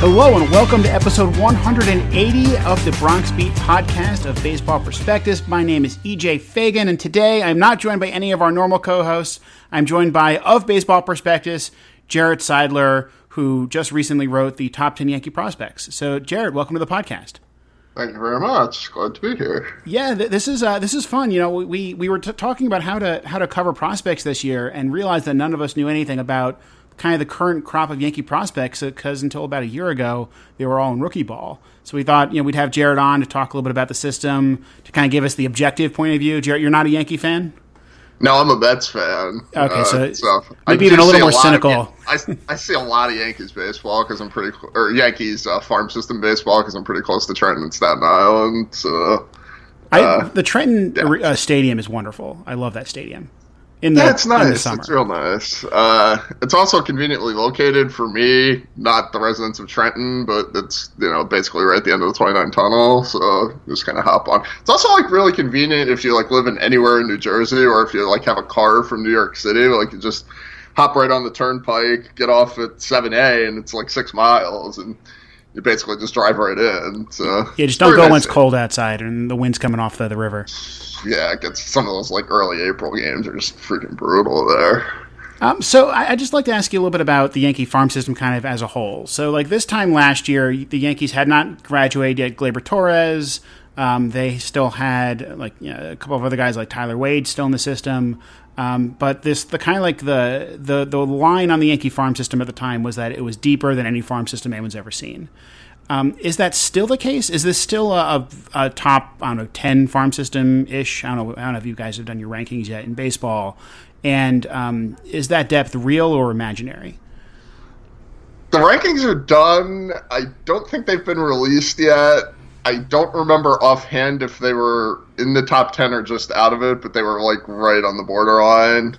Hello and welcome to episode 180 of the Bronx Beat podcast of Baseball Prospectus. My name is EJ Fagan, and today I'm not joined by any of our normal co hosts. I'm joined by, of Baseball Prospectus, Jarrett Seidler, who just recently wrote the top 10 Yankee prospects. So, Jarrett, welcome to the podcast. Thank you very much. Glad to be here. Yeah, th- this is uh, this is fun. You know, we we were t- talking about how to how to cover prospects this year, and realized that none of us knew anything about kind of the current crop of Yankee prospects because until about a year ago they were all in rookie ball. So we thought you know we'd have Jarrett on to talk a little bit about the system to kind of give us the objective point of view. Jarrett, you're not a Yankee fan. No, I'm a Mets fan. Okay, uh, so, so maybe even a little more cynical. Of, I, I see a lot of Yankees baseball because I'm pretty or Yankees uh, farm system baseball because I'm pretty close to Trenton and Staten Island. So, I, uh, the Trenton yeah. Uh, Stadium is wonderful. I love that stadium in the, yeah, it's nice. It's real nice. Uh, it's also conveniently located for me, not the residents of Trenton, but it's you know basically right at the end of the 29 tunnel, so just kind of hop on. It's also like really convenient if you like live in anywhere in New Jersey or if you like have a car from New York City, like you just hop right on the turnpike, get off at 7A, and it's like six miles, and you basically just drive right in. So yeah, just don't go nice when it's cold outside and the wind's coming off the, the river yeah, it gets some of those like early April games are just freaking brutal there. Um, so I, would just like to ask you a little bit about the Yankee farm system kind of as a whole. So like this time last year, the Yankees had not graduated yet Gleyber Torres. Um, they still had like you know, a couple of other guys like Tyler Wade still in the system. Um, but this the kind of like the, the the line on the Yankee farm system at the time was that it was deeper than any farm system anyone's ever seen. Um, is that still the case? Is this still a, a, a top, I don't know, ten farm system ish? I don't know. I don't know if you guys have done your rankings yet in baseball. And um, is that depth real or imaginary? The rankings are done. I don't think they've been released yet. I don't remember offhand if they were in the top 10 or just out of it, but they were like right on the borderline.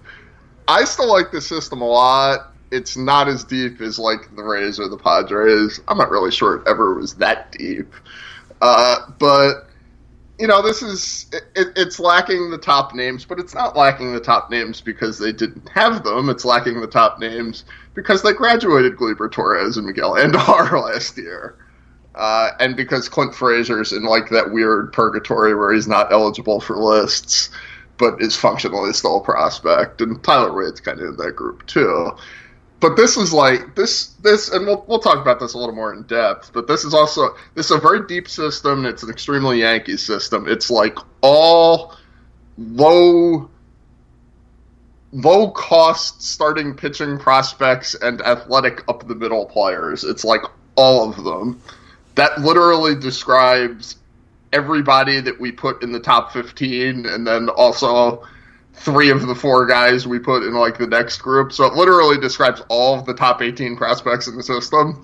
I still like the system a lot it's not as deep as like the Rays or the Padres. I'm not really sure it ever was that deep. Uh, but you know, this is it, it's lacking the top names, but it's not lacking the top names because they didn't have them. It's lacking the top names because they graduated Gleyber Torres and Miguel Andujar last year. Uh, and because Clint Frazier's in like that weird purgatory where he's not eligible for lists, but is functionally still a prospect, and Tyler Wade's kind of in that group too. But this is like this this and we'll we'll talk about this a little more in depth but this is also this is a very deep system it's an extremely yankee system. It's like all low low cost starting pitching prospects and athletic up the middle players. It's like all of them that literally describes everybody that we put in the top 15 and then also three of the four guys we put in like the next group. So it literally describes all of the top 18 prospects in the system.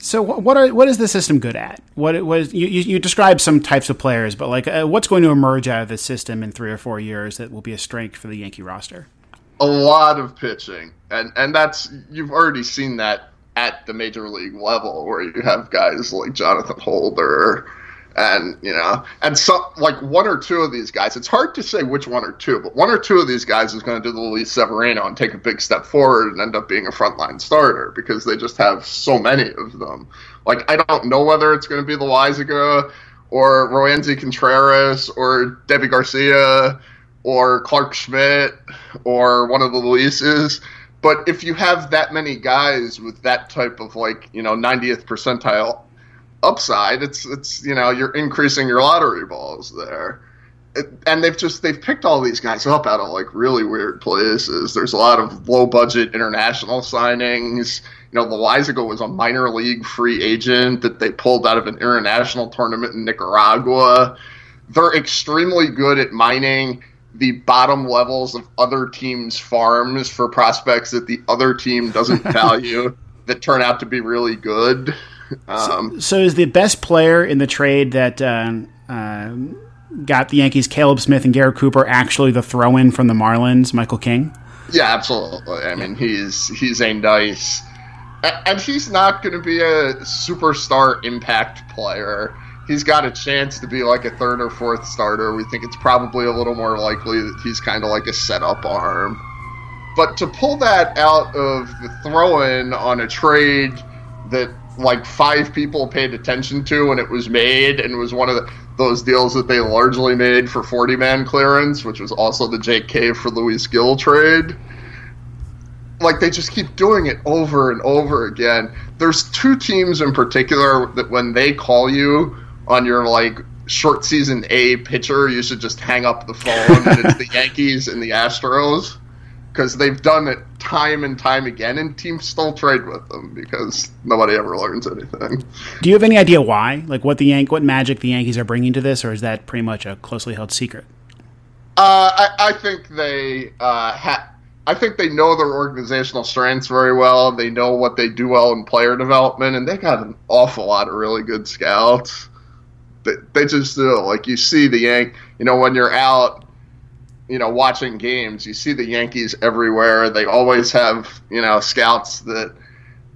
So what are what is the system good at? What was you, you, you describe some types of players, but like uh, what's going to emerge out of the system in three or four years that will be a strength for the Yankee roster? A lot of pitching, and and that's you've already seen that at the major league level, where you have guys like Jonathan Holder and you know, and so like one or two of these guys, it's hard to say which one or two, but one or two of these guys is going to do the Luis Severino and take a big step forward and end up being a frontline starter because they just have so many of them. Like I don't know whether it's going to be the Loaisiga or Roansy Contreras or Deivi Garcia or Clarke Schmidt or one of the Luises. But if you have that many guys with that type of like, you know, 90th percentile upside. It's it's you know you're increasing your lottery balls there. It, and they've just they've picked all these guys up out of like really weird places. There's a lot of low budget international signings. You know, Loaisiga was a minor league free agent that they pulled out of an international tournament in Nicaragua. They're extremely good at mining the bottom levels of other teams' farms for prospects that the other team doesn't value that turn out to be really good. Um, so, so, is the best player in the trade that uh, uh, got the Yankees Caleb Smith and Garrett Cooper actually the throw in from the Marlins, Michael King? Yeah, absolutely. I mean, he's he's a nice, and he's not going to be a superstar impact player. He's got a chance to be like a third or fourth starter. We think it's probably a little more likely that he's kind of like a setup arm. But to pull that out of the throw in on a trade that like five people paid attention to when it was made, and was one of the, those deals that they largely made for 40 man clearance, which was also the Cave for Luis Gil trade. Like they just keep doing it over and over again. There's two teams in particular that when they call you on your like short season A pitcher, you should just hang up the phone. and it's the Yankees and the Astros because they've done it time and time again, and teams still trade with them because nobody ever learns anything. Do you have any idea why? Like what the Yank, what magic the Yankees are bringing to this, or is that pretty much a closely held secret? Uh, I, I, think they uh, ha- I think they know their organizational strengths very well. They know what they do well in player development, and they got an awful lot of really good scouts. They, just do. Like you see the Yank, you know, when you're out you know, watching games, you see the Yankees everywhere. They always have, you know, scouts that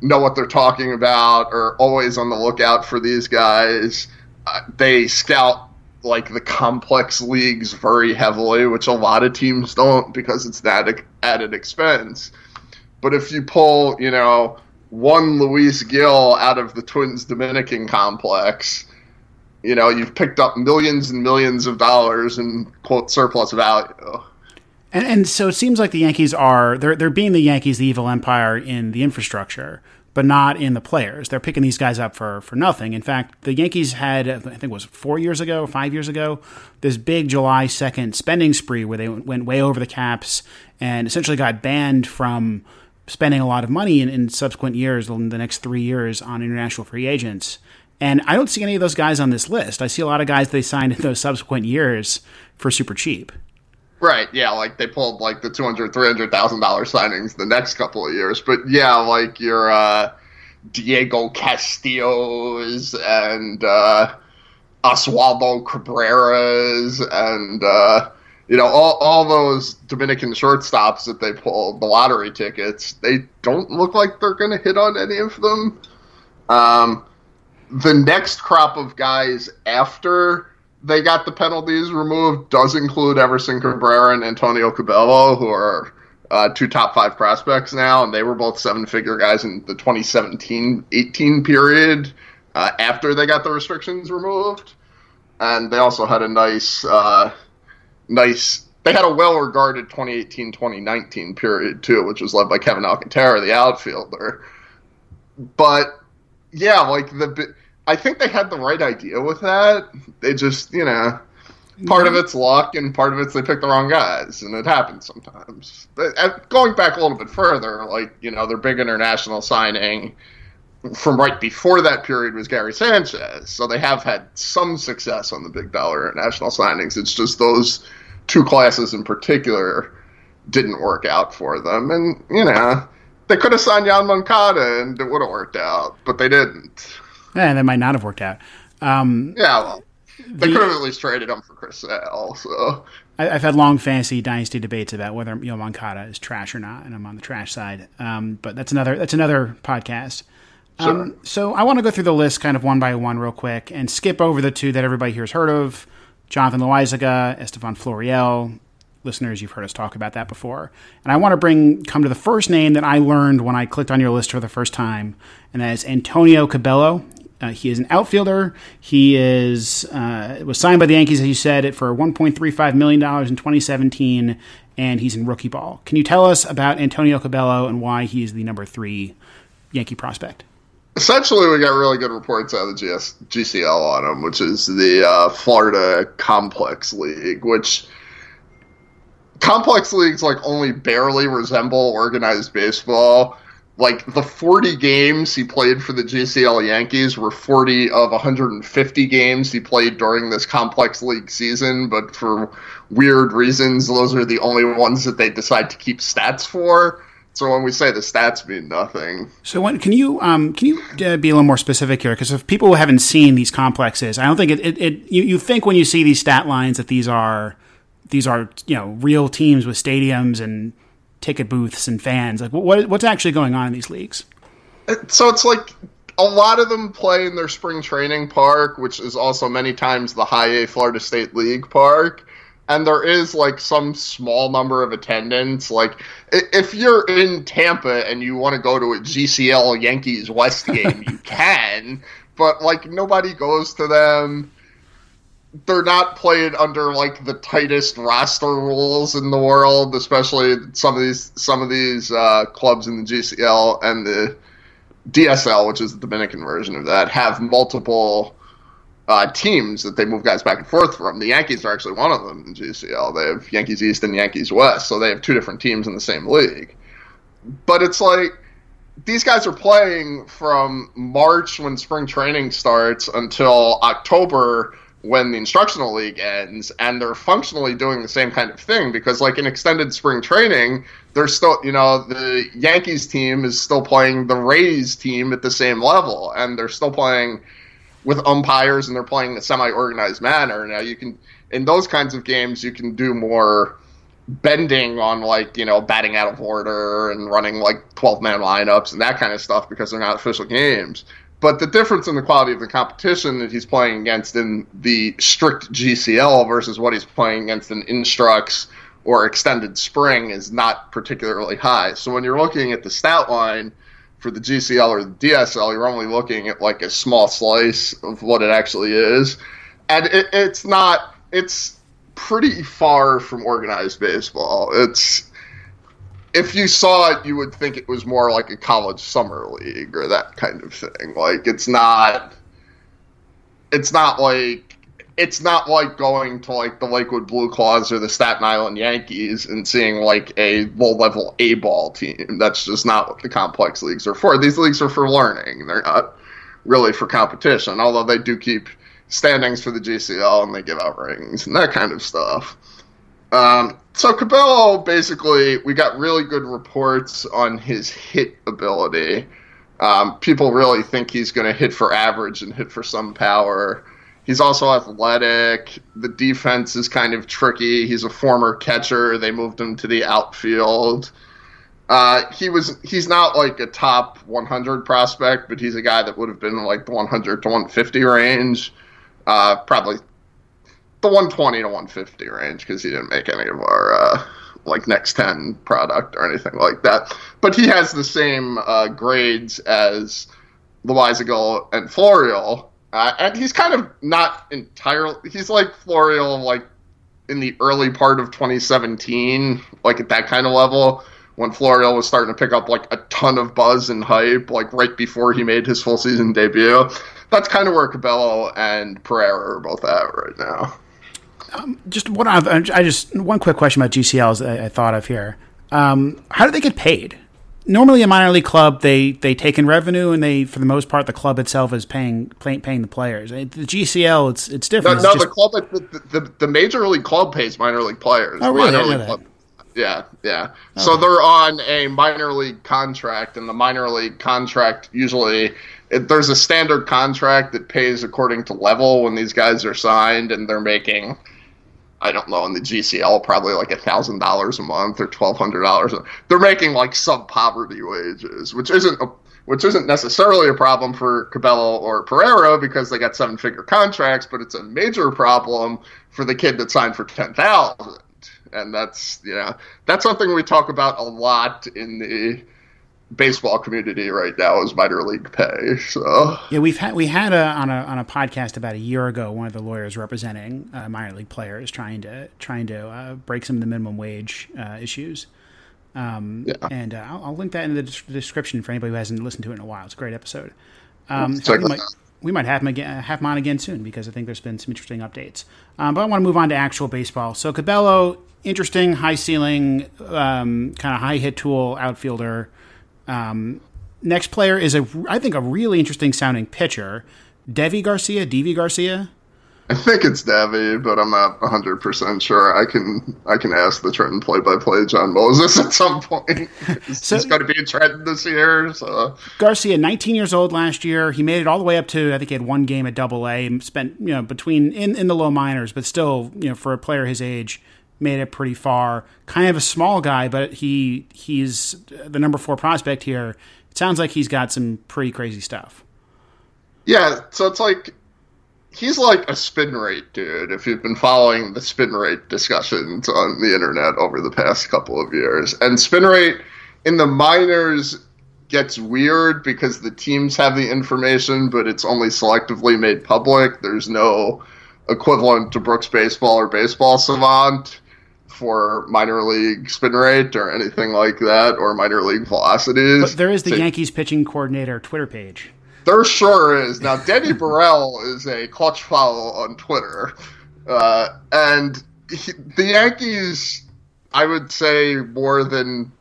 know what they're talking about or always on the lookout for these guys. Uh, they scout like the complex leagues very heavily, which a lot of teams don't because it's that added expense. But if you pull, you know, one Luis Gil out of the Twins Dominican complex, you know, you've picked up millions and millions of dollars in quote surplus value. And, and so it seems like the Yankees are they're they're being the Yankees, the evil empire in the infrastructure, but not in the players. They're picking these guys up for for nothing. In fact, the Yankees had I think it was four years ago, five years ago, this big July second spending spree where they went way over the caps and essentially got banned from spending a lot of money in, in subsequent years, in the next three years, on international free agents. And I don't see any of those guys on this list. I see a lot of guys they signed in those subsequent years for super cheap. Right, yeah, like they pulled like the two hundred, three hundred thousand dollar signings the next couple of years. But yeah, like your uh, Diego Castillos and uh, Oswaldo Cabreras and uh, you know all all those Dominican shortstops that they pulled the lottery tickets. They don't look like they're going to hit on any of them. Um, the next crop of guys after they got the penalties removed does include Everson Pereira and Antonio Cabello, who are uh, two top five prospects now, and they were both seven figure guys in the 2017 18 period uh, after they got the restrictions removed. And they also had a nice, uh, nice, they had a well regarded 2018 2019 period too, which was led by Kevin Alcantara, the outfielder. But yeah, like the I think they had the right idea with that. They just, you know, part of it's luck and part of it's they pick the wrong guys, and it happens sometimes. But uh, going back a little bit further, like you know, their big international signing from right before that period was Gary Sanchez, so they have had some success on the big dollar international signings. It's just those two classes in particular didn't work out for them, and you know. They could have signed Yoan Moncada and it would have worked out, but they didn't. Yeah, that might not have worked out. Um, yeah, well, they the, could have at least traded him for Chris Sale. So I, have had long fantasy dynasty debates about whether know Moncada is trash or not, and I'm on the trash side. Um, but that's another that's another podcast. Um, sure. so I want to go through the list kind of one by one real quick and skip over the two that everybody here has heard of: Jonathan Loaisiga, Estevan Florial. Listeners, you've heard us talk about that before. And I want to bring come to the first name that I learned when I clicked on your list for the first time, and that is Antonio Cabello. Uh, he is an outfielder. He is uh, was signed by the Yankees, as you said, it for 1.35 million dollars in 2017, and he's in rookie ball. Can you tell us about Antonio Cabello and why he's the number three Yankee prospect? Essentially, we got really good reports out of the GS, GCL on him, which is the uh, Florida Complex League, which complex leagues like only barely resemble organized baseball like the 40 games he played for the GCL Yankees were 40 of 150 games he played during this complex league season, but for weird reasons, those are the only ones that they decide to keep stats for. So when we say the stats mean nothing. So when, can you um, can you uh, be a little more specific here? Because if people haven't seen these complexes, I don't think it, it, it you, you think when you see these stat lines that these are these are you know real teams with stadiums and ticket booths and fans? Like, what what's actually going on in these leagues? So it's like a lot of them play in their spring training park, which is also many times the high A Florida State League park. and there is like some small number of attendance. Like if you're in Tampa and you want to go to a GCL Yankees West game, you can, but like nobody goes to them. They're not played under like the tightest roster rules in the world, especially some of these some of these uh, clubs in the GCL and the DSL, which is the Dominican version of that, have multiple uh, teams that they move guys back and forth from. The Yankees are actually one of them in GCL. They have Yankees East and Yankees West, so they have two different teams in the same league. But it's like these guys are playing from March when spring training starts until October when the instructional league ends and they're functionally doing the same kind of thing because like in extended spring training they're still you know the Yankees team is still playing the Rays team at the same level and they're still playing with umpires and they're playing in a semi-organized manner. Now you can in those kinds of games you can do more bending on like you know batting out of order and running like 12 man lineups and that kind of stuff because they're not official games. But the difference in the quality of the competition that he's playing against in the strict GCL versus what he's playing against in Instructs or extended spring is not particularly high. So when you're looking at the stat line for the GCL or the DSL, you're only looking at like a small slice of what it actually is, and it, it's not. It's pretty far from organized baseball. It's if you saw it, you would think it was more like a college summer league or that kind of thing. Like it's not. It's not like it's not like going to like the Lakewood Blue Claws or the Staten Island Yankees and seeing like a low level A ball team. That's just not what the complex leagues are for. These leagues are for learning. They're not really for competition, although they do keep standings for the GCL and they give out rings and that kind of stuff. Um, so Cabello, basically, we got really good reports on his hit ability. Um, people really think he's going to hit for average and hit for some power. He's also athletic. The defense is kind of tricky. He's a former catcher. They moved him to the outfield. Uh, he was he's not like a top 100 prospect, but he's a guy that would have been like the 100 to 150 range, uh, probably the 120 to 150 range because he didn't make any of our uh, like next 10 product or anything like that. But he has the same uh, grades as Loaisiga and Florial uh, and he's kind of not entirely. He's like Florial, like in the early part of 2017, like at that kind of level when Florial was starting to pick up like a ton of buzz and hype, like right before he made his full season debut. That's kind of where Cabello and Pereira are both at right now. Um, just what I've, I just one quick question about GCLs I, I thought of here. Um, how do they get paid? normally a minor league club they they take in revenue and they for the most part the club itself is paying paying, paying the players. The GCL it's it's different. No, no just, the club the, the, the, major league club pays minor league players. Oh really? Minor league club, yeah yeah. Okay. so they're on a minor league contract and the minor league contract usually it, there's a standard contract that pays according to level when these guys are signed and they're making I don't know, in the GCL, probably like thousand dollars a month or twelve hundred dollars. They're making like sub poverty wages, which isn't a, which isn't necessarily a problem for Cabello or Pereira because they got seven figure contracts, but it's a major problem for the kid that signed for ten thousand. And that's know that's something we talk about a lot in the baseball community right now is minor league pay. So yeah, we've had we had a, on a on a podcast about a year ago one of the lawyers representing uh, minor league players trying to trying to uh, break some of the minimum wage uh, issues. Um, yeah. and uh, I'll, I'll, link that in the description for anybody who hasn't listened to it in a while. It's a great episode. Um, so we, might, we, might, have him again, have him on again soon because I think there's been some interesting updates. Um, but I want to move on to actual baseball. So Cabello, interesting, high ceiling, um, kind of high hit tool outfielder. Um, next player is a, I think, a really interesting sounding pitcher, Deivi Garcia. Deivi Garcia. I think it's Deivi, but I'm not 100 percent sure. I can I can ask the Trenton play-by-play John Moses at some point. so, he's going to be in Trenton this year. So. Garcia, 19 years old last year. He made it all the way up to I think he had one game at Double A. Spent you know between in in the low minors, but still you know for a player his age, made it pretty far. Kind of a small guy, but he he's the number four prospect here. It sounds like he's got some pretty crazy stuff. Yeah, so it's like he's like a spin rate dude. If you've been following the spin rate discussions on the internet over the past couple of years, and spin rate in the minors gets weird because the teams have the information, but it's only selectively made public. There's no equivalent to Brooks Baseball or Baseball Savant for minor league spin rate or anything like that, or minor league velocities. But there is the so, Yankees pitching coordinator Twitter page. There sure is. Now, Denny Burrell is a clutch follow on Twitter. Uh, and he, the Yankees, I would say, more than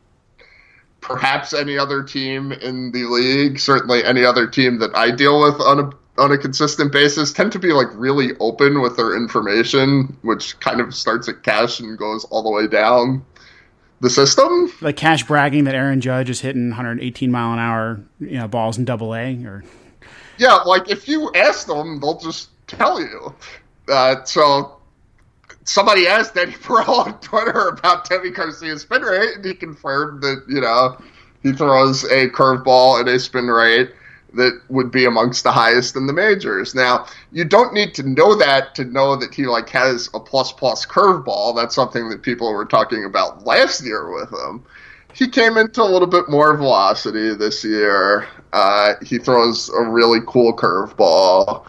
perhaps any other team in the league, certainly any other team that I deal with on a on a consistent basis, tend to be like really open with their information, which kind of starts at cash and goes all the way down the system. Like cash bragging that Aaron Judge is hitting 118 mile an hour, you know, balls in Double A, or yeah, like if you ask them, they'll just tell you. Uh, so somebody asked Eddie Pearl on Twitter about Deivi Garcia's spin rate, and he confirmed that you know he throws a curveball at a spin rate that would be amongst the highest in the majors. Now, you don't need to know that to know that he like has a plus plus curveball. That's something that people were talking about last year with him. He came into a little bit more velocity this year. Uh, he throws a really cool curveball.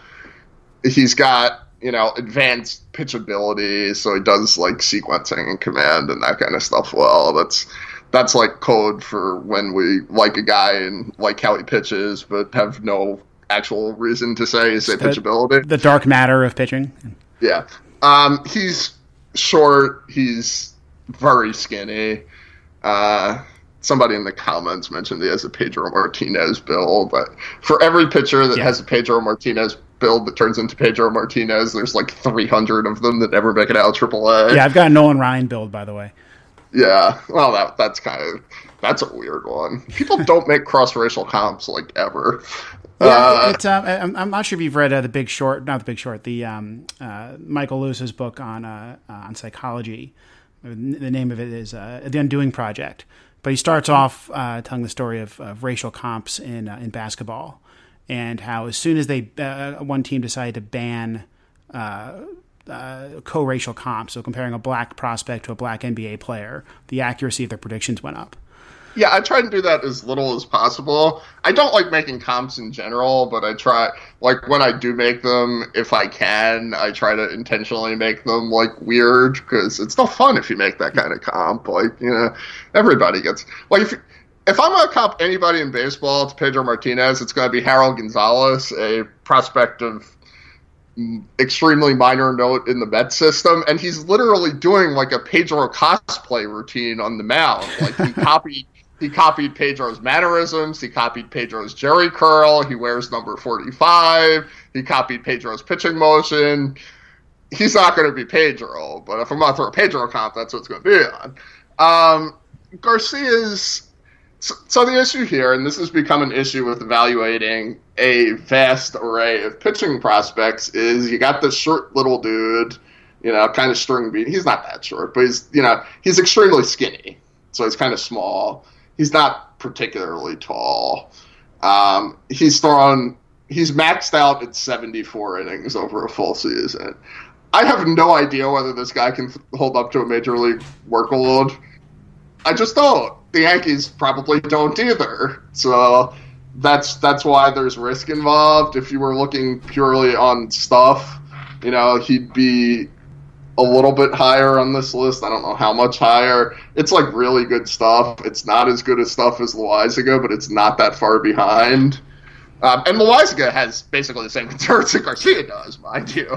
He's got you know advanced pitch ability, so he does like sequencing and command and that kind of stuff well. That's that's like code for when we like a guy and like how he pitches, but have no actual reason to say say the, pitchability. The dark matter of pitching. Yeah, um, he's short. He's very skinny. Uh, somebody in the comments mentioned he has a Pedro Martinez build. But for every pitcher that yeah. has a Pedro Martinez build that turns into Pedro Martinez, there's like 300 of them that never make it out AAA. Yeah, I've got a Nolan Ryan build, by the way. Yeah, well, that that's kind of that's a weird one. People don't make cross racial comps like ever. Yeah, uh, it, uh, I'm, I'm, not sure if you've read uh, the Big Short, not the Big Short, the um, uh, Michael Lewis's book on uh, uh, on psychology. The name of it is The Undoing Project. But he starts off telling the story of, of racial comps in in basketball, and how as soon as they one team decided to ban uh, co-racial comps, so comparing a black prospect to a black NBA player, the accuracy of their predictions went up. Yeah, I try to do that as little as possible. I don't like making comps in general, but I try like when I do make them, if I can, I try to intentionally make them like weird because it's no fun if you make that kind of comp. Like you know, everybody gets like if if I'm gonna comp anybody in baseball to Pedro Martinez, it's gonna be Harol Gonzalez, a prospect of extremely minor note in the Met system, and he's literally doing like a Pedro cosplay routine on the mound. Like he copied he copied Pedro's mannerisms, he copied Pedro's Jheri curl, he wears number forty five, he copied Pedro's pitching motion. He's not going to be Pedro, but if I'm going to throw a Pedro comp, that's what it's going to be on. Um, Garcia's so, so, the issue here, and this has become an issue with evaluating a vast array of pitching prospects, is you got this short little dude, you know, kind of string bean. He's not that short, but he's you know he's extremely skinny, so he's kind of small. He's not particularly tall. Um, he's thrown. He's maxed out at 74 innings over a full season. I have no idea whether this guy can hold up to a major league workload. I just don't the Yankees probably don't either. So that's that's why there's risk involved. If you were looking purely on stuff, you know, he'd be a little bit higher on this list. I don't know how much higher. It's like really good stuff. It's not as good as stuff as Loaisiga, but it's not that far behind. Um, and Loaisiga has basically the same concerns that Garcia does, mind you.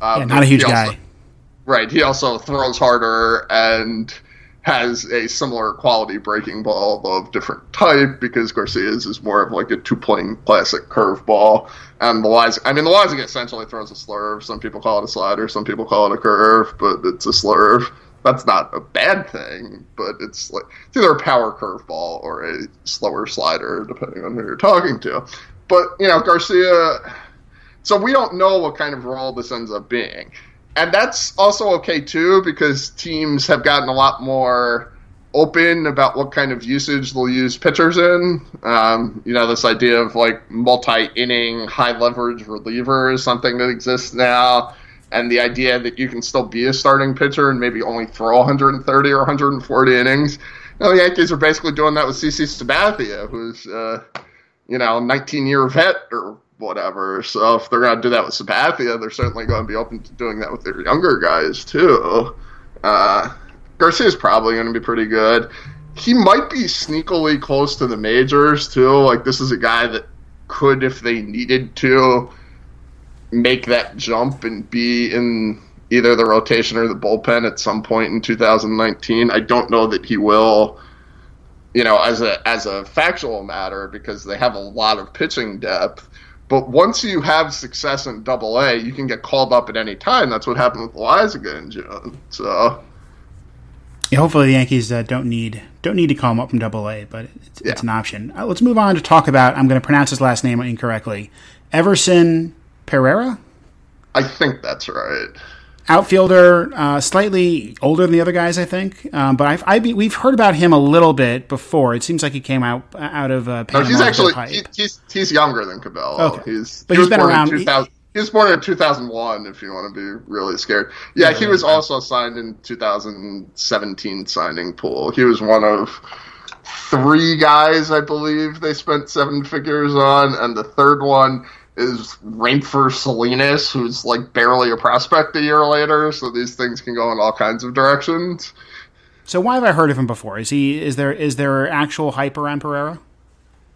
Um, yeah, not a huge also, guy. Right. He also throws harder and has a similar quality breaking ball of different type because Garcia's is more of like a two plane classic curveball. And the Wise, I mean, the Wise essentially throws a slurve. Some people call it a slider, some people call it a curve, but it's a slurve. That's not a bad thing, but it's like it's either a power curveball or a slower slider, depending on who you're talking to. But you know, Garcia. So we don't know what kind of role this ends up being and that's also okay too because teams have gotten a lot more open about what kind of usage they'll use pitchers in. Um, you know, this idea of like multi-inning, high-leverage reliever is something that exists now, and the idea that you can still be a starting pitcher and maybe only throw 130 or 140 innings. Now, the Yankees are basically doing that with CC Sabathia, who's uh, you know 19-year vet or whatever. So if they're going to do that with Sabathia, they're certainly going to be open to doing that with their younger guys too. Uh, Garcia's probably going to be pretty good. He might be sneakily close to the majors too. Like this is a guy that could, if they needed to, make that jump and be in either the rotation or the bullpen at some point in 2019. I don't know that he will, you know, as a as a factual matter because they have a lot of pitching depth. But once you have success in Double A, you can get called up at any time. That's what happened with Loaisiga in June. So yeah, hopefully the Yankees uh, don't need don't need to call him up from Double A, but it's, yeah. it's an option. Uh, let's move on to talk about. I'm going to pronounce his last name incorrectly. Everson Pereira. I think that's right. Outfielder, uh, slightly older than the other guys, I think. Um, but I've, I, we've heard about him a little bit before. It seems like he came out out of uh, Panama. No, he's actually he, he's he's younger than Cabello. Okay, he's, but he has been around. He was born in 2001, if you want to be really scared. Yeah, he was also signed in 2017 signing pool. He was one of three guys, I believe, they spent seven figures on, and the third one is Raimfer Salinas, who's like barely a prospect a year later. So these things can go in all kinds of directions. So why have I heard of him before? Is he is there is there actual hype around Pereira?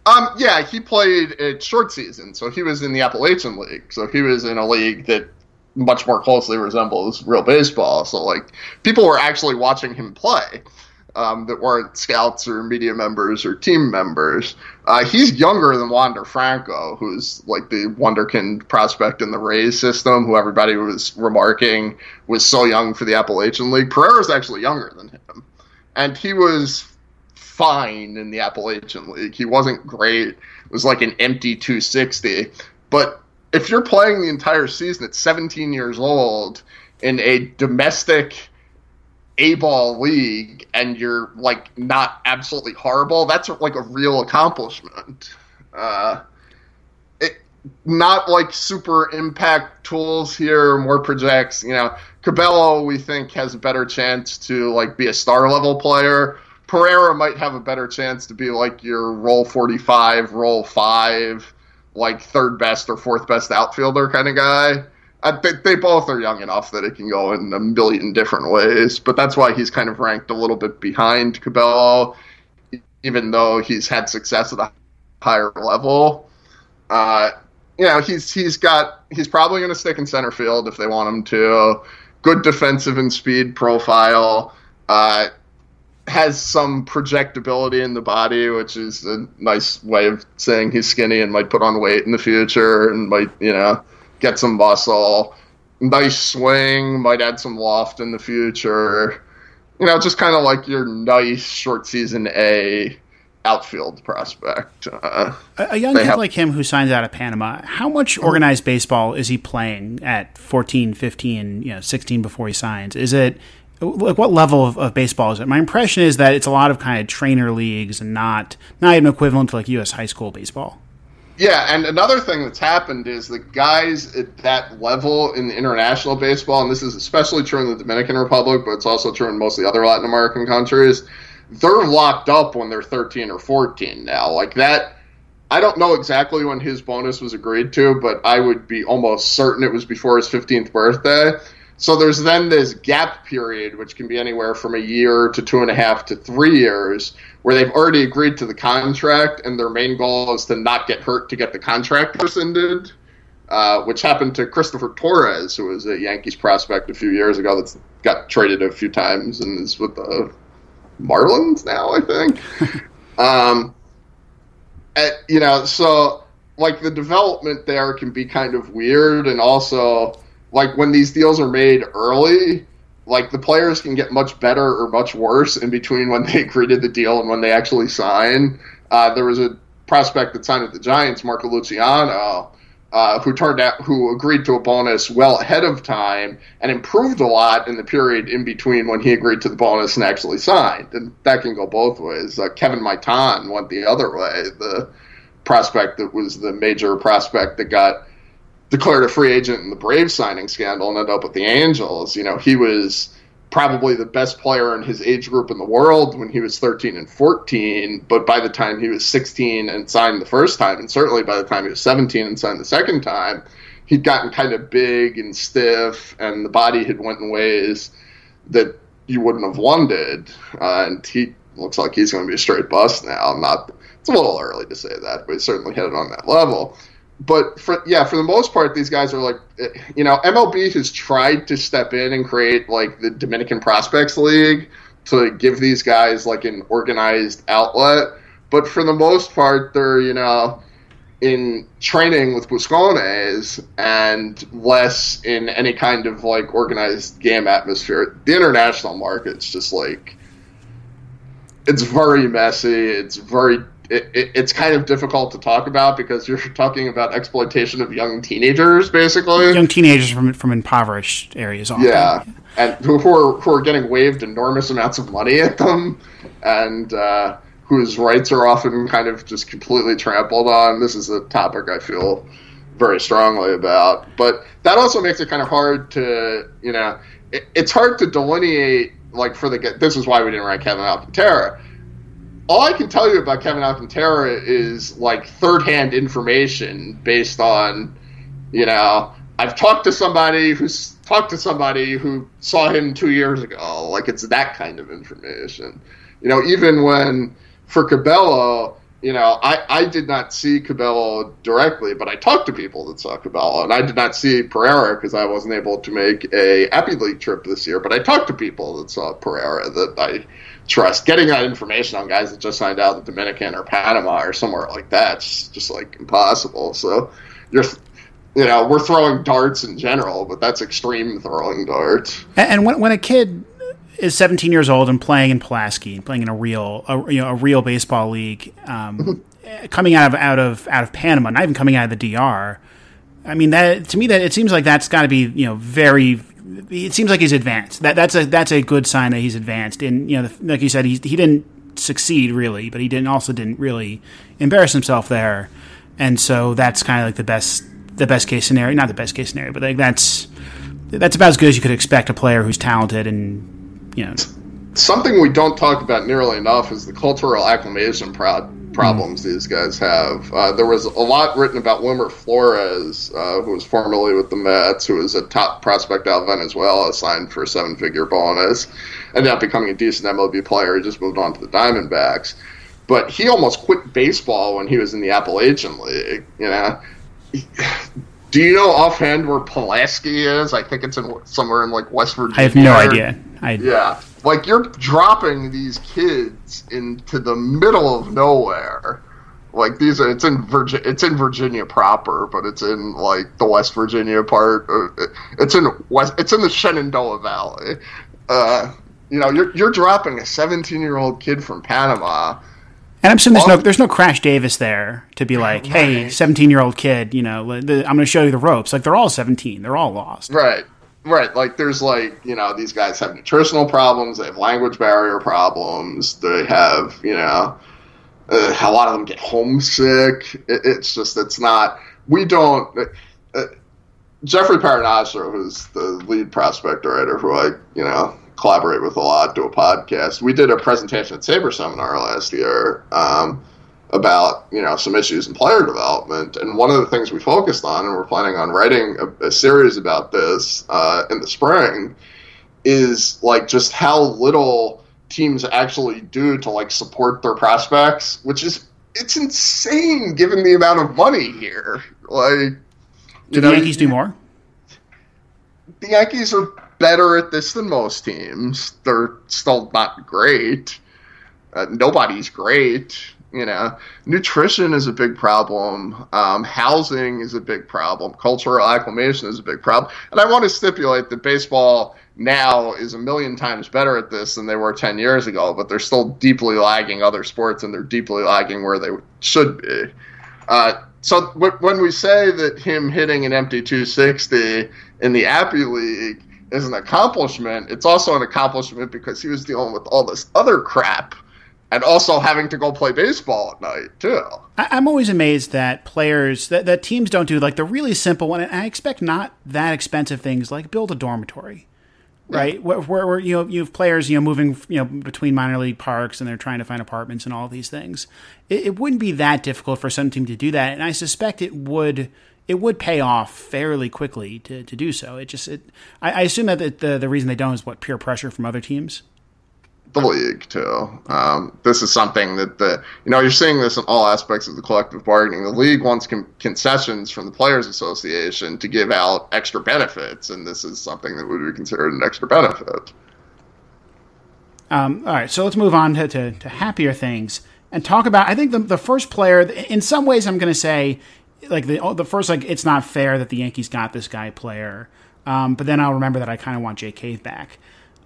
Um, yeah, he played a short season, so he was in the Appalachian League. So he was in a league that much more closely resembles real baseball. So like people were actually watching him play. Um, that weren't scouts or media members or team members. Uh, he's younger than Wander Franco, who's like the wonderkind prospect in the Rays system, who everybody was remarking was so young for the Appalachian League. Pereira's actually younger than him, and he was fine in the Appalachian League. He wasn't great. It was like an empty 260. But if you're playing the entire season at 17 years old in a domestic A ball league and you're like not absolutely horrible, that's like a real accomplishment. Uh, it, not like super impact tools here, more projects. You know, Cabello we think has a better chance to like be a star level player. Pereira might have a better chance to be like your role 45, role 5, like third best or fourth best outfielder kind of guy. I they both are young enough that it can go in a million different ways, but that's why he's kind of ranked a little bit behind Cabello, even though he's had success at a higher level. Uh, you know, he's he's got he's probably going to stick in center field if they want him to. Good defensive and speed profile. Uh, has some projectability in the body, which is a nice way of saying he's skinny and might put on weight in the future and might, you know, get some muscle. Nice swing, might add some loft in the future. You know, just kind of like your nice short season A outfield prospect. Uh, a, young kid have, like him who signs out of Panama, how much organized baseball is he playing at 14, 15, you know, 16 before he signs? Is it like what level of, of, baseball is it? My impression is that it's a lot of kind of trainer leagues and not not even equivalent to like U.S. high school baseball. Yeah, and another thing that's happened is the guys at that level in international baseball, and this is especially true in the Dominican Republic, but it's also true in most of the other Latin American countries. They're locked up when they're 13 or 14 now. Like that, I don't know exactly when his bonus was agreed to, but I would be almost certain it was before his 15th birthday so there's then this gap period, which can be anywhere from a year to two and a half to three years, where they've already agreed to the contract, and their main goal is to not get hurt to get the contract rescinded, uh, which happened to Christopher Torres, who was a Yankees prospect a few years ago that's got traded a few times and is with the Marlins now, I think. um, at, you know, so like the development there can be kind of weird, and also like when these deals are made early, like the players can get much better or much worse in between when they agreed to the deal and when they actually sign. Uh, there was a prospect that signed with the Giants, Marco Luciano. uh, who turned out who agreed to a bonus well ahead of time and improved a lot in the period in between when he agreed to the bonus and actually signed. And that can go both ways. Uh, Kevin Maitan went the other way. The prospect that was the major prospect that got declared a free agent in the Brave signing scandal and ended up with the Angels. You know, he was probably the best player in his age group in the world when he was 13 and 14. But by the time he was 16 and signed the first time, and certainly by the time he was 17 and signed the second time, he'd gotten kind of big and stiff, and the body had went in ways that you wouldn't have wanted. Uh, and he looks like he's going to be a straight bust now. Not it's a little early to say that, but he certainly hit it on that level but for yeah, for the most part, these guys are like, eh, you know, MLB has tried to step in and create like the Dominican Prospects League to give these guys like an organized outlet. But for the most part, they're you know in training with Buscones and less in any kind of like organized game atmosphere. The international market's just like it's very messy. It's very it, it, it's kind of difficult to talk about because you're talking about exploitation of young teenagers, basically. Young teenagers from from impoverished areas. Often. Yeah, and who, who are who are getting waved enormous amounts of money at them, and uh, whose rights are often kind of just completely trampled on. This is a topic I feel very strongly about, but that also makes it kind of hard to you know it, it's hard to delineate like for the this is why we didn't write Kevin Alcantara all I can tell you about Kevin Alcantara is like third hand information based on, you know, I've talked to somebody who's talked to somebody who saw him two years ago. Like it's that kind of information. You know, even when for Cabello, you know, I, I did not see Cabello directly, but I talked to people that saw Cabello, and I did not see Pereira because I wasn't able to make a Appy League trip this year. But I talked to people that saw Pereira that I trust. Getting that information on guys that just signed out the Dominican or Panama or somewhere like that's just like impossible. So you're you know, we're throwing darts in general, but that's extreme throwing darts. And when, when a kid is 17 years old and playing in Pulaski, playing in a real, a, you know, a real baseball league, um, coming out of out of out of Panama, not even coming out of the DR. I mean, that to me, that it seems like that's got to be you know very it seems like he's advanced. That that's a that's a good sign that he's advanced. And you know, like you said, he he didn't succeed really, but he didn't also didn't really embarrass himself there. And so that's kind of like the best the best case scenario. Not the best case scenario, but like that's that's about as good as you could expect a player who's talented and you know. Something we don't talk about nearly enough is the cultural acclimation pro- problems mm. these guys have. Uh, there was a lot written about Wilmer Flores, uh, who was formerly with the Mets, who was a top prospect out of Venezuela, signed for a seven figure bonus, ended up becoming a decent MLB player. He just moved on to the Diamondbacks. But he almost quit baseball when he was in the Appalachian League. You know, do you know offhand where Pulaski is? I think it's in somewhere in like West Virginia. I have no idea. I... Yeah, like you're dropping these kids into the middle of nowhere. Like these are, it's in Virginia. It's in Virginia proper, but it's in like the West Virginia part. It's in West. It's in the Shenandoah Valley. Uh, you know, you're you're dropping a 17 year old kid from Panama. And I'm assuming there's no there's no Crash Davis there to be like, hey, 17 year old kid, you know, I'm going to show you the ropes. Like they're all 17, they're all lost. Right. Right, like there's like you know these guys have nutritional problems, they have language barrier problems, they have you know uh, a lot of them get homesick. It, it's just it's not we don't. Uh, uh Jeffrey Paternostro, who's the lead prospect writer, who I you know collaborate with a lot, do a podcast. We did a presentation at Saberseminar last year. Um, about you know some issues in player development. And one of the things we focused on, and we're planning on writing a, a series about this uh, in the spring, is like just how little teams actually do to like support their prospects, which is it's insane given the amount of money here. Like, do the Yankees do more? The Yankees are better at this than most teams. They're still not great. Uh, nobody's great. You know, nutrition is a big problem. Um, housing is a big problem. Cultural acclimation is a big problem. And I want to stipulate that baseball now is a million times better at this than they were 10 years ago, but they're still deeply lagging other sports and they're deeply lagging where they should be. Uh, so when we say that him hitting an empty 260 in the Appy League is an accomplishment, it's also an accomplishment because he was dealing with all this other crap and also having to go play baseball at night too. I'm always amazed that players that, that teams don't do like the really simple one, and I expect not that expensive things like build a dormitory, right? Yeah. Where, where, where, you know you have players you know moving you know between minor league parks and they're trying to find apartments and all these things. It, it wouldn't be that difficult for some team to do that, and I suspect it would it would pay off fairly quickly to, to do so. It just it I, I assume that the, the the reason they don't is what peer pressure from other teams the league too. Um, this is something that the you know you're seeing this in all aspects of the collective bargaining. The league wants con- concessions from the players' association to give out extra benefits, and this is something that would be considered an extra benefit. Um, all right, so let's move on to, to, to, happier things and talk about. I think the the first player, in some ways, I'm going to say like the the first like it's not fair that the Yankees got this guy player, um, but then I'll remember that I kind of want Jake Cave back.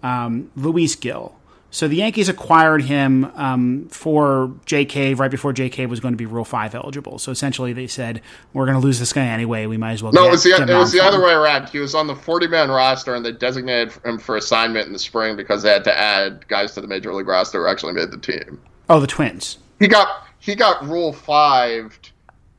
Um, Luis Gil. So the Yankees acquired him um, for JK right before JK was going to be Rule Five eligible. So essentially, they said we're going to lose this guy anyway. We might as well. No, get, it was the, it was the other way around. He was on the 40 man roster, and they designated him for assignment in the spring because they had to add guys to the major league roster who actually made the team. Oh, the Twins. He got he got Rule Five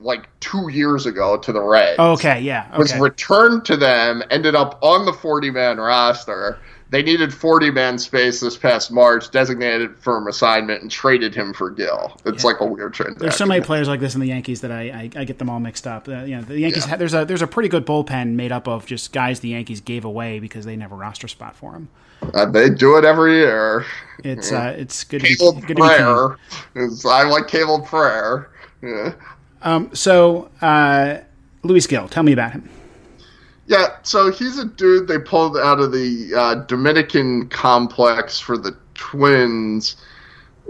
like two years ago to the Reds. Okay, yeah. Okay. Was returned to them, ended up on the 40 man roster they needed 40 man space this past March, designated firm assignment, and traded him for Gil. It's yeah. like a weird transaction. There's so many players like this in the Yankees that I, I, I get them all mixed up. Uh, you know, the Yankees yeah. there's a there's a pretty good bullpen made up of just guys the Yankees gave away because they never roster spot for them. Uh, they do it every year. It's yeah. uh, it's good. Cable to be, good prayer. To I like cable prayer. Yeah. Um. So, uh, Luis Gil, tell me about him. Yeah, so he's a dude they pulled out of the uh, Dominican complex for the Twins,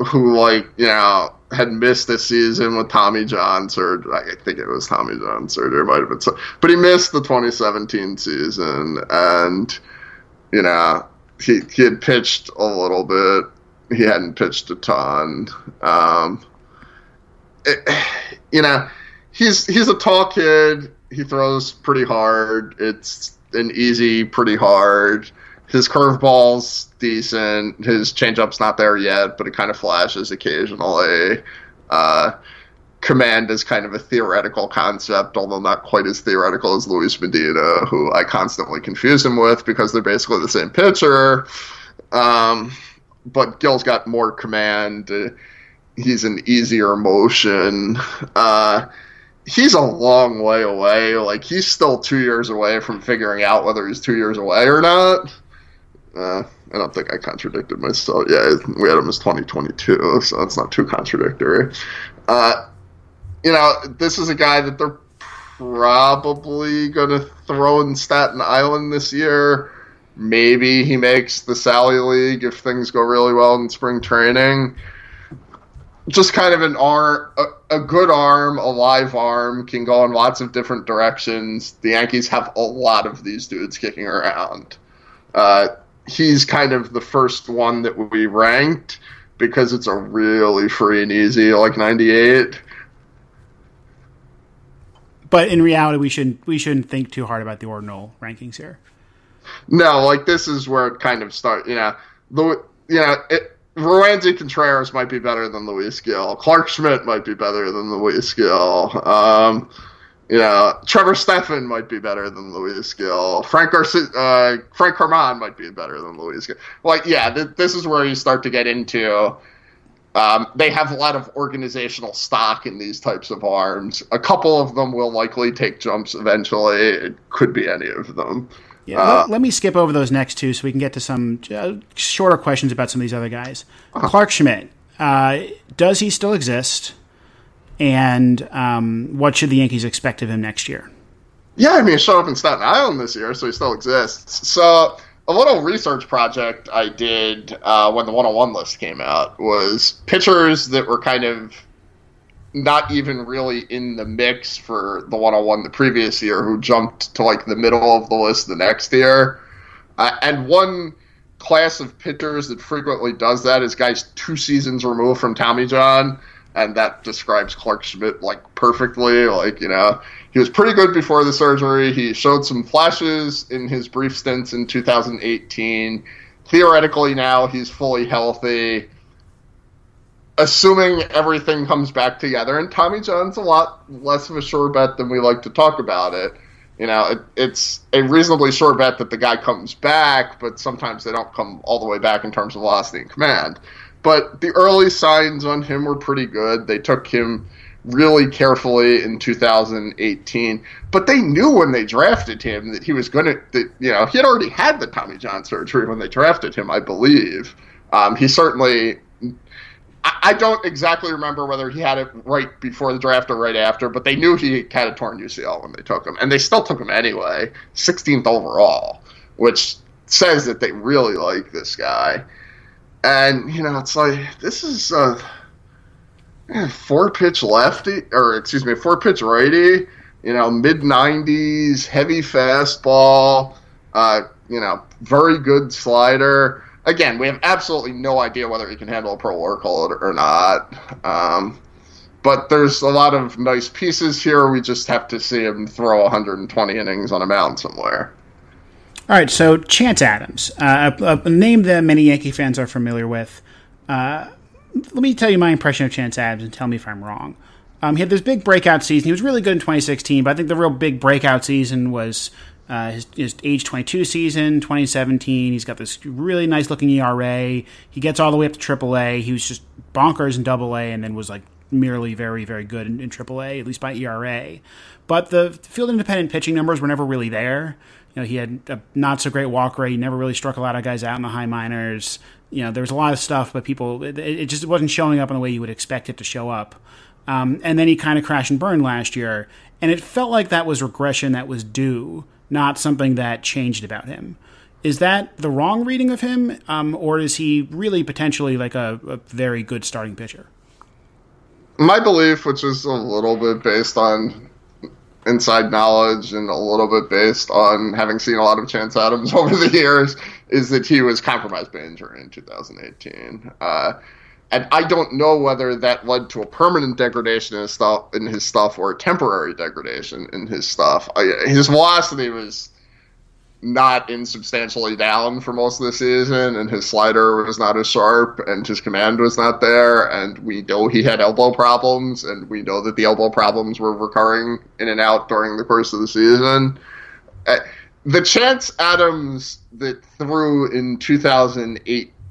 who like you know had missed the season with Tommy John surgery. I think it was Tommy John surgery, might have been so, but he missed the 2017 season, and you know he he had pitched a little bit. He hadn't pitched a ton. Um, it, you know, he's he's a tall kid he throws pretty hard. It's an easy, pretty hard. His curveball's decent. His changeup's not there yet, but it kind of flashes occasionally. Uh, command is kind of a theoretical concept, although not quite as theoretical as Luis Medina, who I constantly confuse him with because they're basically the same pitcher. Um, but Gil's got more command. he's an easier motion. Uh, he's a long way away. Like he's still two years away from figuring out whether he's two years away or not. Uh, I don't think I contradicted myself. Yeah, we had him as 2022, so that's not too contradictory. Uh, you know, this is a guy that they're probably going to throw in Staten Island this year. Maybe he makes the Sally League if things go really well in spring training just kind of an arm, a, a, good arm, a live arm, can go in lots of different directions. The Yankees have a lot of these dudes kicking around. Uh, he's kind of the first one that we ranked because it's a really free and easy, like 98. But in reality, we shouldn't we shouldn't think too hard about the ordinal rankings here. No, like this is where it kind of starts. You know, the you know it Roansy Contreras might be better than Luis Gil. Clarke Schmidt might be better than Luis Gil. Um, Trevor Stephan might be better than Luis Gil. Frank Garcia, uh, Frank Germán might be better than Luis Gil. Like, yeah, th- this is where you start to get into. Um, they have a lot of organizational stock in these types of arms. A couple of them will likely take jumps eventually. It could be any of them. Yeah, uh, let, let, me skip over those next two so we can get to some uh, shorter questions about some of these other guys. Uh-huh. Clarke Schmidt, uh, does he still exist? And um, what should the Yankees expect of him next year? Yeah, I mean, he showed up in Staten Island this year, so he still exists. So, a little research project I did uh, when the 101 list came out was pitchers that were kind of not even really in the mix for the 101 the previous year who jumped to like the middle of the list the next year. Uh, and one class of pitchers that frequently does that is guys two seasons removed from Tommy John. and that describes Clarke Schmidt like perfectly. Like you know, he was pretty good before the surgery. He showed some flashes in his brief stints in 2018. Theoretically, now he's fully healthy. Assuming everything comes back together, and Tommy John's a lot less of a sure bet than we like to talk about it. You know, it, it's a reasonably sure bet that the guy comes back, but sometimes they don't come all the way back in terms of velocity and command. But the early signs on him were pretty good. They took him really carefully in 2018. But they knew when they drafted him that he was going to, that, you know, he had already had the Tommy John surgery when they drafted him, I believe. Um, he certainly, I, don't exactly remember whether he had it right before the draft or right after, but they knew he had a torn UCL when they took him. And they still took him anyway, 16th overall, which says that they really like this guy. And, you know, it's like, this is. a four pitch lefty, or excuse me, four pitch righty. You know, mid nineties, heavy fastball. Uh, you know, very good slider. Again, we have absolutely no idea whether he can handle a pro workload or not. Um, but there's a lot of nice pieces here. We just have to see him throw 120 innings on a mound somewhere. All right, so Chance Adams, uh, a, a, name that many Yankee fans are familiar with. Uh, let me tell you my impression of Chance Adams and tell me if I'm wrong. Um, he had this big breakout season. He was really good in 2016, but I think the real big breakout season was uh, his, his, age 22 season, 2017. He's got this really nice looking ERA. He gets all the way up to AAA. He was just bonkers in AA and then was like merely very, very good in, in AAA, at least by ERA. But the field independent pitching numbers were never really there. You know, he had a not so great walk rate. He never really struck a lot of guys out in the high minors you know, there was a lot of stuff, but people, it, it just wasn't showing up in the way you would expect it to show up. Um, and then he kind of crashed and burned last year, and it felt like that was regression that was due, not something that changed about him. Is that the wrong reading of him, um, or is he really potentially like a, a very good starting pitcher? My belief, which is a little bit based on inside knowledge and a little bit based on having seen a lot of Chance Adams over the years, is that he was compromised by injury in 2018. Uh, and I don't know whether that led to a permanent degradation in his stuff, in his stuff or a temporary degradation in his stuff. His velocity was not insubstantially down for most of the season, and his slider was not as sharp, and his command was not there. And we know he had elbow problems, and we know that the elbow problems were recurring in and out during the course of the season. Uh, the chance Adams that threw in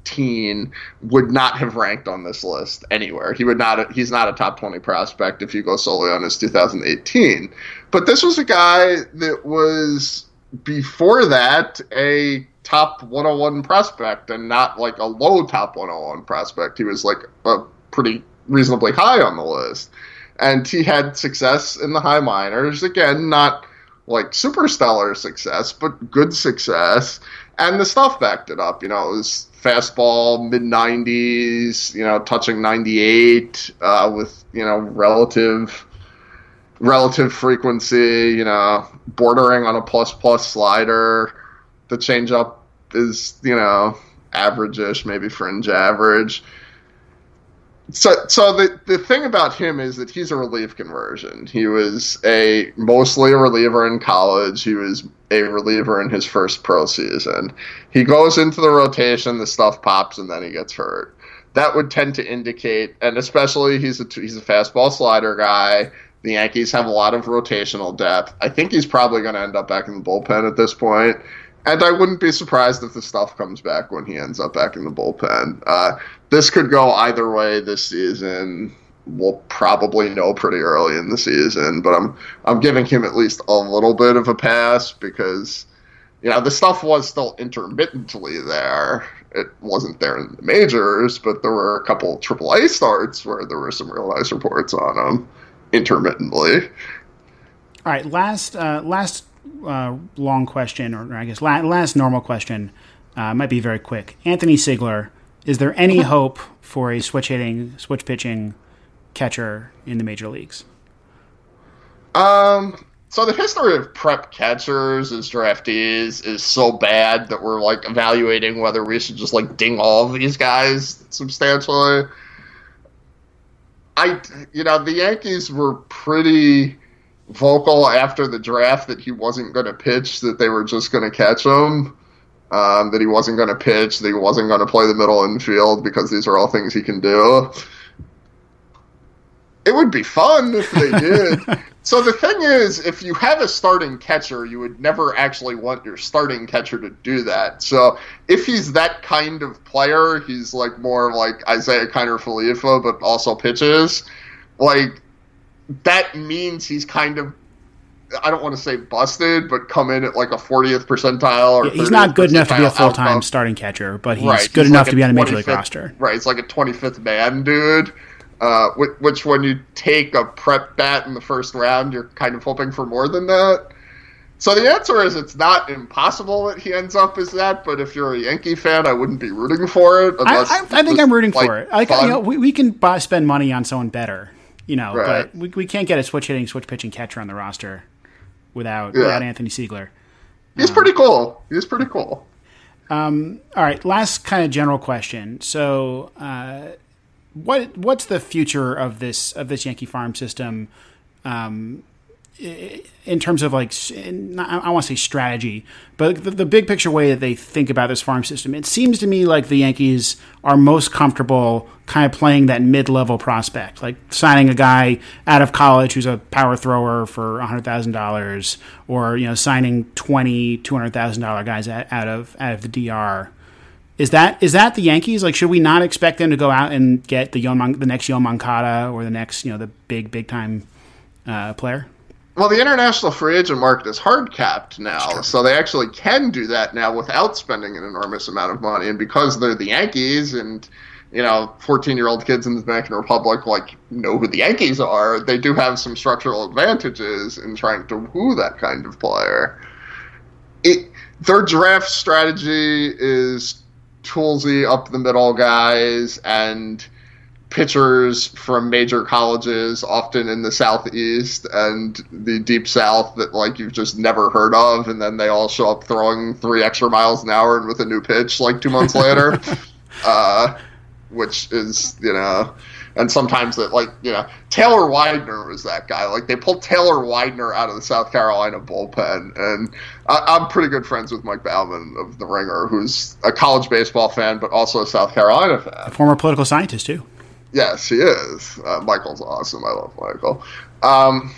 2018 would not have ranked on this list anywhere. He would not. He's not a top 20 prospect if you go solely on his 2018. But this was a guy that was before that a top 101 prospect and not like a low top 101 prospect. He was like a pretty reasonably high on the list. And he had success in the high minors. Again, not like super stellar success, but good success. And the stuff backed it up. You know, it was fastball mid 90s, you know, touching 98 uh, with, you know, relative relative frequency, you know, bordering on a plus plus slider. The changeup is, you know, average-ish, maybe fringe average so so the the thing about him is that he's a relief conversion. He was a mostly a reliever in college. He was a reliever in his first pro season. He goes into the rotation, the stuff pops, and then he gets hurt. That would tend to indicate, and especially he's a he's a fastball slider guy. The Yankees have a lot of rotational depth. I think he's probably going to end up back in the bullpen at this point. And I wouldn't be surprised if the stuff comes back when he ends up back in the bullpen. Uh, this could go either way this season. We'll probably know pretty early in the season, but I'm I'm giving him at least a little bit of a pass because you know the stuff was still intermittently there. It wasn't there in the majors, but there were a couple AAA starts where there were some real nice reports on him intermittently. All right, last uh, last uh, long question, or I guess la- last normal question, uh, might be very quick. Anthony Seigler, is there any hope for a switch hitting, switch pitching catcher in the major leagues? Um. So the history of prep catchers as draftees is so bad that we're like evaluating whether we should just like ding all of these guys substantially. I, you know, the Yankees were pretty vocal after the draft that he wasn't going to pitch, that they were just going to catch him, um, that he wasn't going to pitch, that he wasn't going to play the middle infield because these are all things he can do. It would be fun if they did. so the thing is, if you have a starting catcher, you would never actually want your starting catcher to do that. So if he's that kind of player, he's like more like Isiah Kiner Falefa, but also pitches. Like that means he's kind of I don't want to say busted, but come in at like a 40th percentile. Or yeah, he's not good enough to be a full time starting catcher, but he's right. good he's enough like to be on a major league roster. Right, he's like a 25th man dude. Uh, which, when you take a prep bat in the first round, you're kind of hoping for more than that. So the answer is it's not impossible that he ends up as that, but if you're a Yankee fan, I wouldn't be rooting for it. I, I, I, think I'm rooting like, for it. Like, you know, we, we can buy, spend money on someone better, you know, right. but we, we can't get a switch hitting, switch pitching catcher on the roster without yeah. without Anthony Seigler. He's um, pretty cool. He's pretty cool. Um, all right, last kind of general question. So, uh, what what's the future of this of this Yankee farm system? Um, in terms of like, I want to say strategy, but the, the, big picture way that they think about this farm system, it seems to me like the Yankees are most comfortable kind of playing that mid level prospect, like signing a guy out of college who's a power thrower for $100,000 or, you know, signing 20, $200,000 guys out of, out of the DR. Is that is that the Yankees? Like, should we not expect them to go out and get the Yoan, the next Yoan Moncada or the next, you know, the big big time uh, player? Well, the international free agent market is hard capped now, so they actually can do that now without spending an enormous amount of money. And because they're the Yankees, and you know, fourteen-year-old kids in the Dominican Republic like know who the Yankees are, they do have some structural advantages in trying to woo that kind of player. It their draft strategy is toolsy up the middle guys and pitchers from major colleges, often in the southeast and the deep south that like you've just never heard of, and then they all show up throwing three extra miles an hour and with a new pitch like two months later, uh, which is you know. And sometimes that, like, you know, Taylor Widener was that guy. Like, they pulled Taylor Widener out of the South Carolina bullpen. And I, am pretty good friends with Mike Baumann of The Ringer, who's a college baseball fan, but also a South Carolina fan. A former political scientist, too. Yes, he is. Uh, Michael's awesome. I love Michael. Um,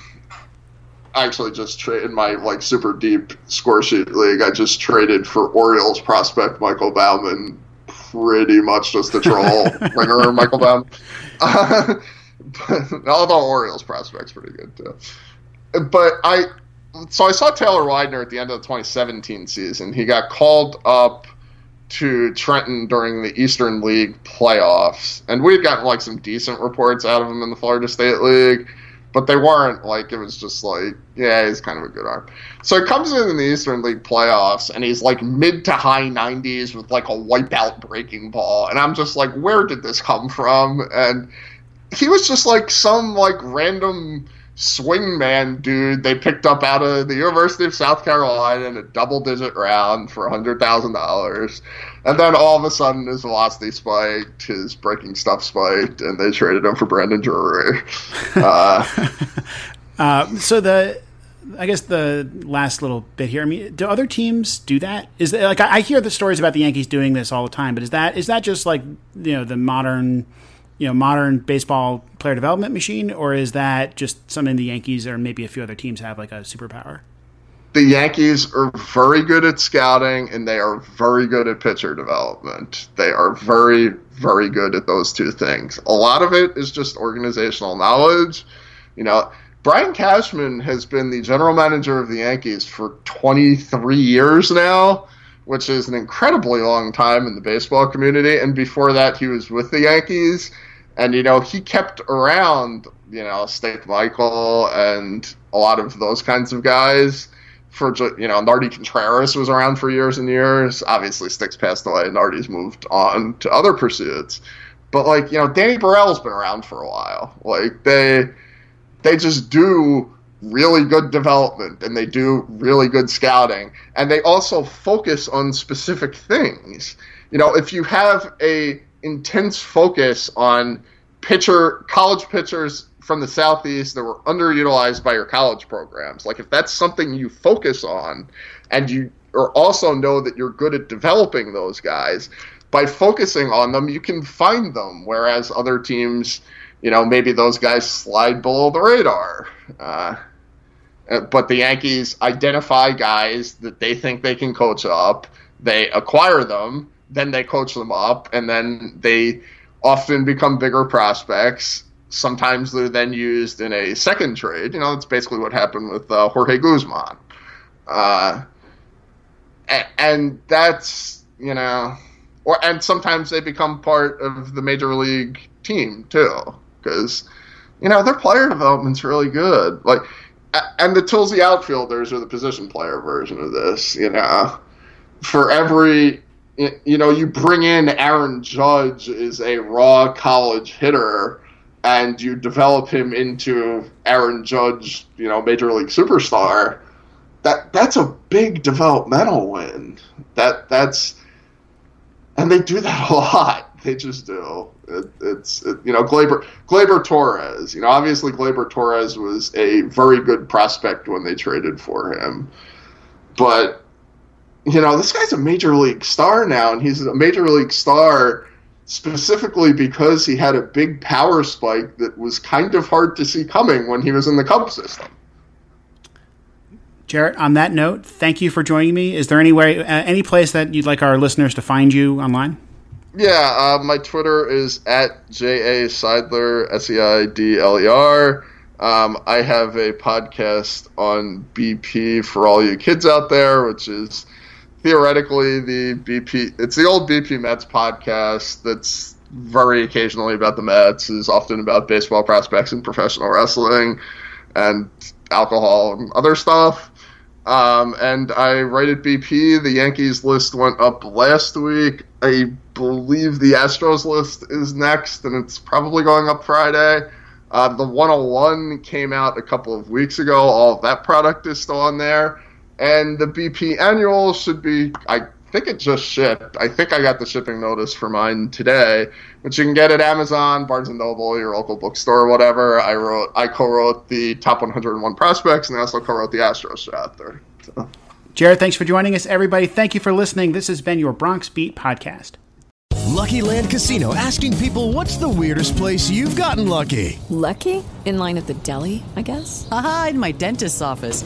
I actually just traded my like super deep score sheet league. I just traded for Orioles prospect Michael Baumann, pretty much just the troll ringer Michael Baumann. Uh, but, although Orioles prospect's pretty good too. But I, so I saw Taylor Widener at the end of the 2017 season. He got called up to Trenton during the Eastern League playoffs, and we had gotten like some decent reports out of him in the Florida State League, but they weren't like it was just like yeah, he's kind of a good arm. So he comes in in the Eastern League playoffs, and he's like mid to high 90s with like a wipeout breaking ball, and I'm just like, where did this come from? And he was just like some like random swingman dude they picked up out of the University of South Carolina in a double digit round for $100,000. And then all of a sudden his velocity spiked, his breaking stuff spiked, and they traded him for Brandon Drury. Uh, uh, so the. I guess the last little bit here. I mean, do other teams do that? Is that, like I, I hear the stories about the Yankees doing this all the time, but is that is that just like you know the modern you know modern baseball player development machine, or is that just something the Yankees or maybe a few other teams have like a superpower? The Yankees are very good at scouting and they are very good at pitcher development. They are very, very good at those two things. A lot of it is just organizational knowledge. You know, Brian Cashman has been the general manager of the Yankees for 23 years now, which is an incredibly long time in the baseball community. And before that, he was with the Yankees and you know he kept around you know Stick Michael and a lot of those kinds of guys for you know Nardi Contreras was around for years and years. Obviously, Sticks passed away, and Nardi's moved on to other pursuits. But like you know, Danny Borrell's been around for a while. Like they they just do really good development and they do really good scouting and they also focus on specific things. You know, if you have a intense focus on pitcher college pitchers from the southeast that were underutilized by your college programs. Like if that's something you focus on, and you or also know that you're good at developing those guys, by focusing on them, you can find them. Whereas other teams, you know, maybe those guys slide below the radar. Uh, but the Yankees identify guys that they think they can coach up. They acquire them, then they coach them up, and then they often become bigger prospects. Sometimes they're then used in a second trade. You know, that's basically what happened with uh, Jorge Guzman. Uh, and, and that's you know, or and sometimes they become part of the major league team too, because you know their player development's really good. Like and the toolsy outfielders are the position player version of this. You know, for every you know you bring in Aaron Judge as a raw college hitter, and you develop him into Aaron Judge, you know, major league superstar. That that's a big developmental win. That that's and they do that a lot. They just do. It, it's it, you know Glaber Gleyber Torres. You know, obviously Gleyber Torres was a very good prospect when they traded for him, but you know this guy's a major league star now, and he's a major league star specifically because he had a big power spike that was kind of hard to see coming when he was in the Cubs system. Jarrett, on that note, thank you for joining me. Is there any way, uh, any place that you'd like our listeners to find you online? Yeah, uh, my Twitter is at J A Seidler, S E I D L E R. Um, I have a podcast on BP for all you kids out there, which is theoretically the BP. It's the old BP Mets podcast that's very occasionally about the Mets, is often about baseball prospects and professional wrestling and alcohol and other stuff. Um, and I write at BP. The Yankees list went up last week. I believe the Astros list is next, and it's probably going up Friday. Uh, the 101 came out a couple of weeks ago. All of that product is still on there. And the BP annual should be, I think it just shipped. I think I got the shipping notice for mine today, which you can get at Amazon, Barnes and Noble, your local bookstore, whatever. I wrote, I co-wrote the top 101 prospects, and I also co-wrote the Astros chapter. So. Jarrett, thanks for joining us, everybody. Thank you for listening. This has been your Bronx Beat podcast. Lucky Land Casino asking people, "What's the weirdest place you've gotten lucky?" Lucky in line at the deli, I guess. Aha, in my dentist's office.